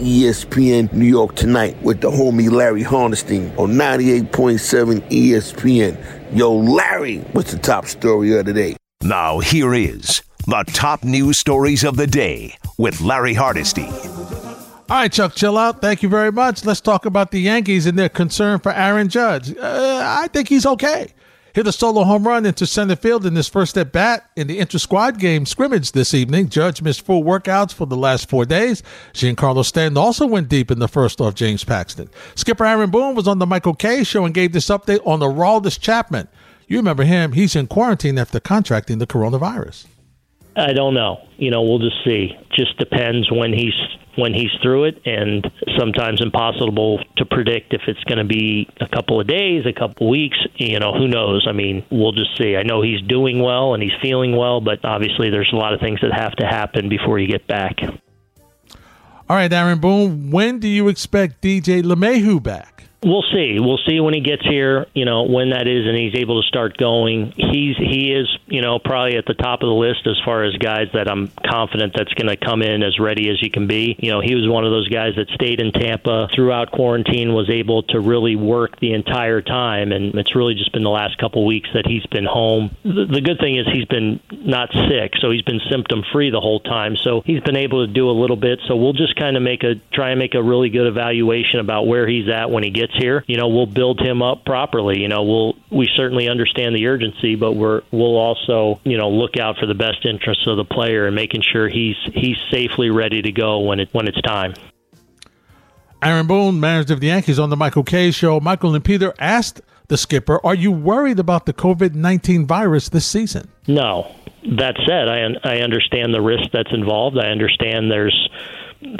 ESPN New York tonight with the homie Larry Hardesty on 98.7 ESPN. Yo, Larry, what's the top story of the day? Now, here is the top news stories of the day with Larry Hardesty. All right, Chuck, chill out. Thank you very much. Let's talk about the Yankees and their concern for Aaron Judge. Uh, I think he's okay. Hit a solo home run into center field in his first at bat in the inter squad game scrimmage this evening. Judge missed full workouts for the last four days. Giancarlo Stanton also went deep in the first off James Paxton. Skipper Aaron Boone was on the Michael Kay show and gave this update on the Aroldis Chapman. You remember him? He's in quarantine after contracting the coronavirus. I don't know. You know, we'll just see. Just depends when he's when he's through it, and sometimes impossible to predict if it's going to be a couple of days, a couple of weeks. You know, who knows? I mean, we'll just see. I know he's doing well and he's feeling well, but obviously there's a lot of things that have to happen before you get back. All right, Aaron Boone, when do you expect DJ LeMahieu back? We'll see. We'll see when he gets here. You know when that is, and he's able to start going. He's he is you know probably at the top of the list as far as guys that I'm confident that's going to come in as ready as he can be. You know he was one of those guys that stayed in Tampa throughout quarantine, was able to really work the entire time, and it's really just been the last couple weeks that he's been home. The, the good thing is he's been not sick, so he's been symptom free the whole time. So he's been able to do a little bit. So we'll just kind of make a try and make a really good evaluation about where he's at when he gets here, you know, we'll build him up properly. You know, we'll we certainly understand the urgency, but we're we'll also you know look out for the best interests of the player and making sure he's he's safely ready to go when it when it's time. Aaron Boone, manager of the Yankees, on the Michael Kay show. Michael and Peter asked the skipper, "Are you worried about the COVID nineteen virus this season?" No. That said, I I understand the risk that's involved. I understand there's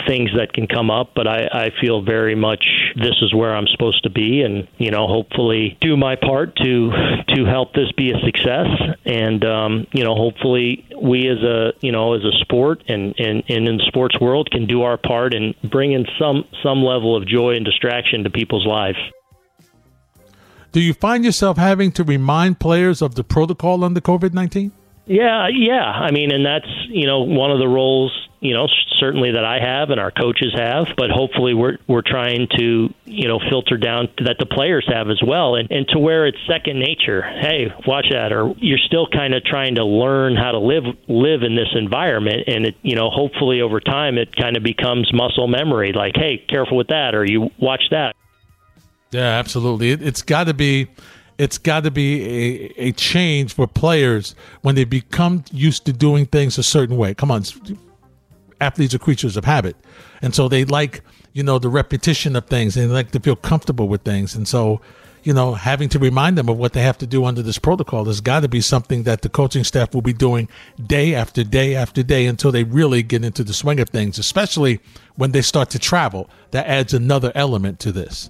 things that can come up, but I, I feel very much this is where I'm supposed to be, and you know, hopefully do my part to to help this be a success, and um, you know, hopefully we as a you know as a sport and, and and in the sports world can do our part and bring in some some level of joy and distraction to people's lives. Do you find yourself having to remind players of the protocol under COVID nineteen? Yeah, yeah. I mean, and that's you know one of the roles you know certainly that I have and our coaches have, but hopefully we're we're trying to you know filter down that the players have as well, and and to where it's second nature. Hey, watch that, or you're still kind of trying to learn how to live live in this environment, and it you know hopefully over time it kind of becomes muscle memory. Like, hey, careful with that, or you watch that. Yeah, absolutely. It, it's got to be it's got to be a, a change for players when they become used to doing things a certain way. Come on, athletes are creatures of habit, and so they like you know the repetition of things and they like to feel comfortable with things, and so you know having to remind them of what they have to do under this protocol has got to be something that the coaching staff will be doing day after day after day until they really get into the swing of things, especially when they start to travel. That adds another element to this.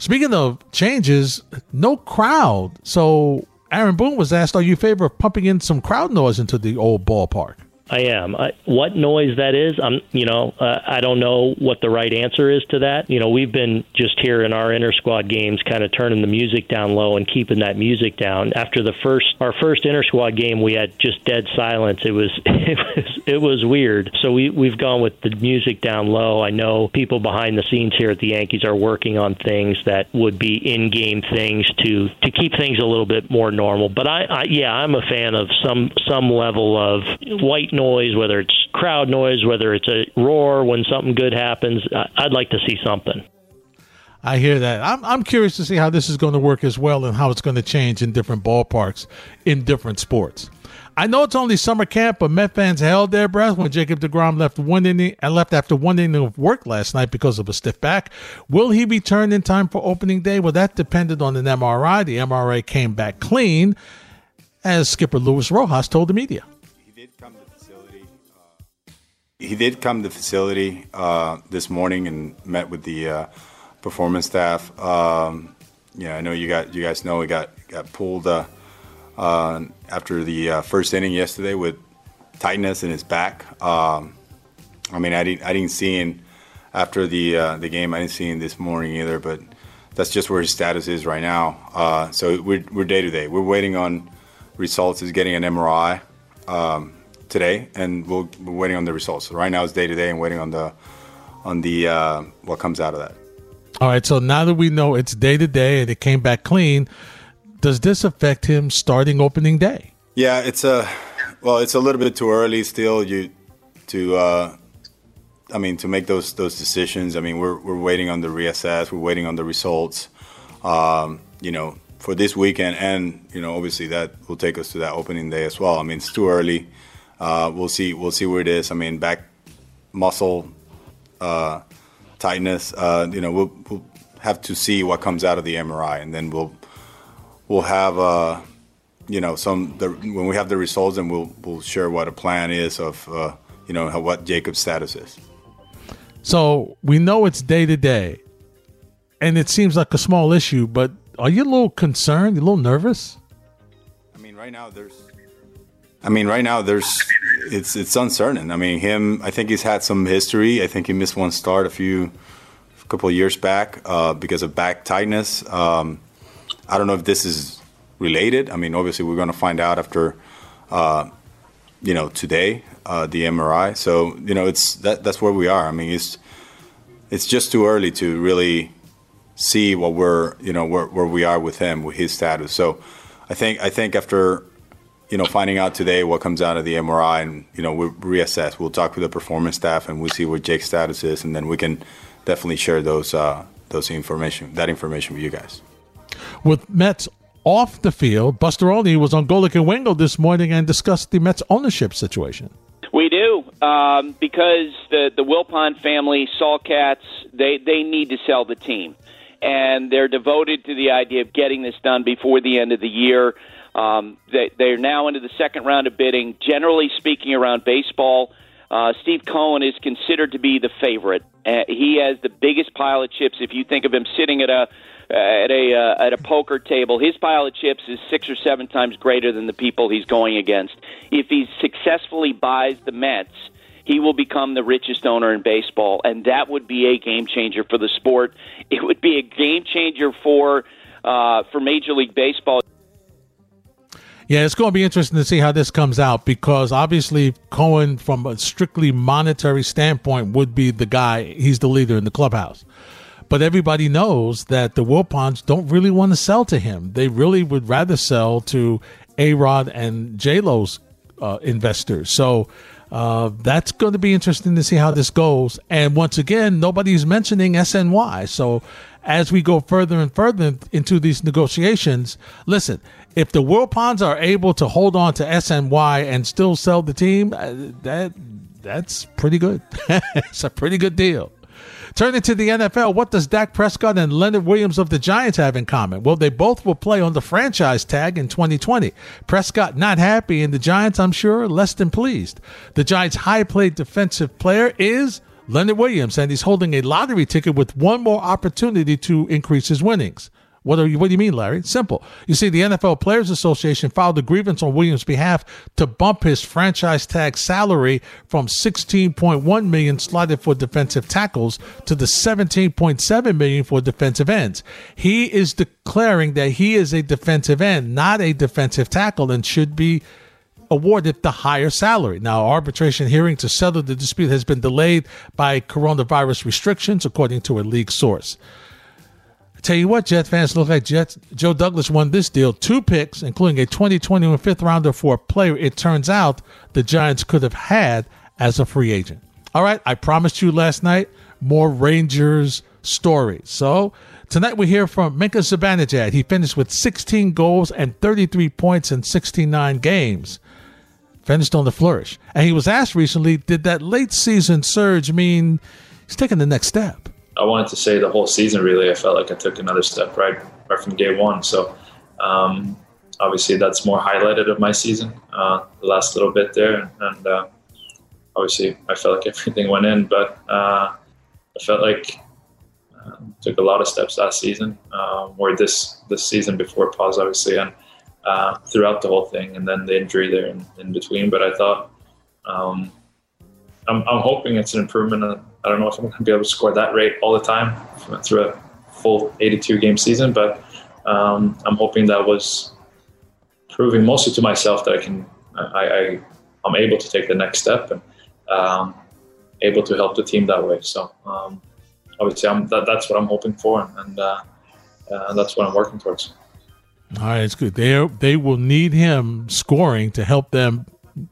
Speaking of changes, no crowd. So Aaron Boone was asked, "Are you in favor of pumping in some crowd noise into the old ballpark?" I am. I, what noise that is, I'm. You know, uh, I don't know what the right answer is to that. You know, we've been just here in our inter squad games, kind of turning the music down low and keeping that music down. After the first, our first inter squad game, we had just dead silence. It was, it was, it was weird. So we we've gone with the music down low. I know people behind the scenes here at the Yankees are working on things that would be in game things to to keep things a little bit more normal. But I, I yeah, I'm a fan of some some level of white noise, whether it's crowd noise, whether it's a roar when something good happens. I'd like to see something. I hear that. I'm, I'm curious to see how this is going to work as well and how it's going to change in different ballparks in different sports. I know it's only summer camp, but Met fans held their breath when Jacob DeGrom left one inning and uh, left after one inning of work last night because of a stiff back. Will he return in time for opening day? Well, that depended on an MRI. The MRI came back clean, as skipper Luis Rojas told the media. He did come to the facility uh, this morning and met with the uh, performance staff. Um, yeah, I know you got you guys know we got got pulled uh, uh after the uh, first inning yesterday with tightness in his back. Um, I mean, I didn't I didn't see him after the uh, the game. I didn't see him this morning either, but that's just where his status is right now. so we're we're day to day. We're waiting on results. He's getting an MRI. Um, today, and we we are waiting on the results. So right now it's day to day and waiting on the on the uh, what comes out of that. All right. So now that we know it's day to day and it came back clean, does this affect him starting opening day? Yeah, it's a well, it's a little bit too early still. You to uh, I mean to make those those decisions. I mean we're we're waiting on the reassess. We're waiting on the results. Um, you know for this weekend, and you know obviously that will take us to that opening day as well. I mean it's too early. Uh, we'll see. We'll see where it is. I mean back muscle uh, tightness. Uh, you know we'll, we'll have to see what comes out of the MRI, and then we'll we'll have uh, you know some the, when we have the results, and we'll we'll share what a plan is of uh, you know how, what Jacob's status is. So we know it's day to day, and it seems like a small issue. But are you a little concerned? You a little nervous? I mean, right now there's. I mean, right now there's it's it's uncertain. I mean, him. I think he's had some history. I think he missed one start a few, a couple of years back uh, because of back tightness. Um, I don't know if this is related. I mean, obviously, we're going to find out after, uh, you know, today uh, the MRI. So you know, it's that that's where we are. I mean, it's it's just too early to really see what we're you know where, where we are with him with his status. So I think I think after you know finding out today what comes out of the MRI and you know we'll reassess. We'll talk with the performance staff and we'll see what Jake's status is, and then we can definitely share those uh, those information that information with you guys. With Mets off the field, Buster Olney was on Golic and Wingo this morning and discussed the Mets ownership situation. We do um, because the the Wilpon family, Saul Katz, they they need to sell the team, and they're devoted to the idea of getting this done before the end of the year. Um, they, they're now into the second round of bidding. Generally speaking, around baseball, uh, Steve Cohen is considered to be the favorite. Uh, he has the biggest pile of chips. If you think of him sitting at a at a uh, at a poker table, his pile of chips is six or seven times greater than the people he's going against. If he successfully buys the Mets, he will become the richest owner in baseball, and that would be a game changer for the sport. It would be a game changer for uh, for Major League Baseball. Yeah, it's going to be interesting to see how this comes out because obviously Cohen, from a strictly monetary standpoint, would be the guy. He's the leader in the clubhouse. But everybody knows that the Wilpons don't really want to sell to him. They really would rather sell to A Rod and J Lo's uh, investors. So uh, that's going to be interesting to see how this goes. And once again, nobody's mentioning SNY. So as we go further and further into these negotiations, listen, if the Wilpons are able to hold on to SNY and still sell the team, uh, that that's pretty good. it's a pretty good deal. Turning to the NFL, what does Dak Prescott and Leonard Williams of the Giants have in common? Well, they both will play on the franchise tag in 2020. Prescott not happy, and the Giants, I'm sure, less than pleased. The Giants' high played defensive player is Leonard Williams, and he's holding a lottery ticket with one more opportunity to increase his winnings. What, are you, what do you mean, Larry? Simple. You see, the NFL Players Association filed a grievance on Williams' behalf to bump his franchise tag salary from 16.1 million slotted for defensive tackles to the 17.7 million for defensive ends. He is declaring that he is a defensive end, not a defensive tackle, and should be awarded the higher salary. Now, arbitration hearing to settle the dispute has been delayed by coronavirus restrictions, according to a league source. I Tell you what, Jet fans look like Jets. Joe Douglas won this deal, two picks, including a 2021 fifth rounder for a player it turns out the Giants could have had as a free agent. All right, I promised you last night more Rangers stories. So tonight we hear from Mika Zibanejad. He finished with 16 goals and 33 points in 69 games. Finished on the flourish. And he was asked recently, did that late season surge mean he's taking the next step? I wanted to say the whole season. Really, I felt like I took another step right right from day one. So um, obviously, that's more highlighted of my season. Uh, the last little bit there, and, uh, obviously, I felt like everything went in. But uh, I felt like uh, took a lot of steps last season, um, or this this season before pause, obviously, and uh, throughout the whole thing, and then the injury there in, in between. But I thought. Um, I'm, I'm hoping it's an improvement. I don't know if I'm going to be able to score that rate all the time through a full 82 game season, but um, I'm hoping that was proving mostly to myself that I can, I, I, am able to take the next step. And um, able to help the team that way. So um, obviously, I'm, that, that's what I'm hoping for, and uh, uh, that's what I'm working towards. All right, it's good. They they will need him scoring to help them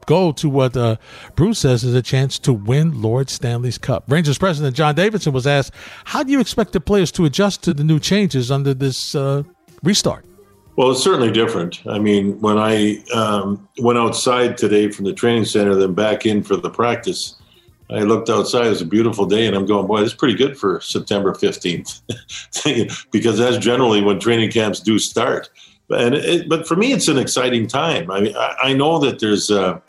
go to what uh, Bruce says is a chance to win Lord Stanley's Cup. Rangers president John Davidson was asked, "How do you expect the players to adjust to the new changes under this uh, restart?" Well, it's certainly different. I mean, when I um, went outside today from the training center, then back in for the practice, I looked outside. It was a beautiful day, and I'm going, boy, this is pretty good for September 15th, because that's generally when training camps do start. And it, but for me, it's an exciting time. I mean, I, know that there's uh,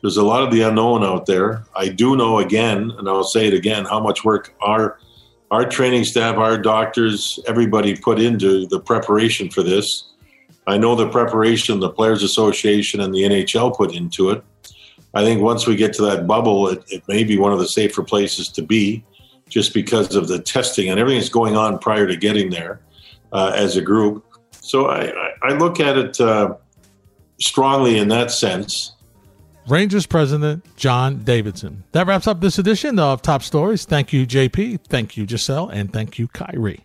there's a lot of the unknown out there. I do know again, and I'll say it again, how much work our our training staff, our doctors, everybody put into the preparation for this. I know the preparation the Players Association and the NHL put into it. I think once we get to that bubble, it, it may be one of the safer places to be just because of the testing and everything that's going on prior to getting there uh, as a group. So I, I look at it uh, strongly in that sense. Rangers president John Davidson. That wraps up this edition of Top Stories. Thank you, JP. Thank you, Giselle. And thank you, Kyrie.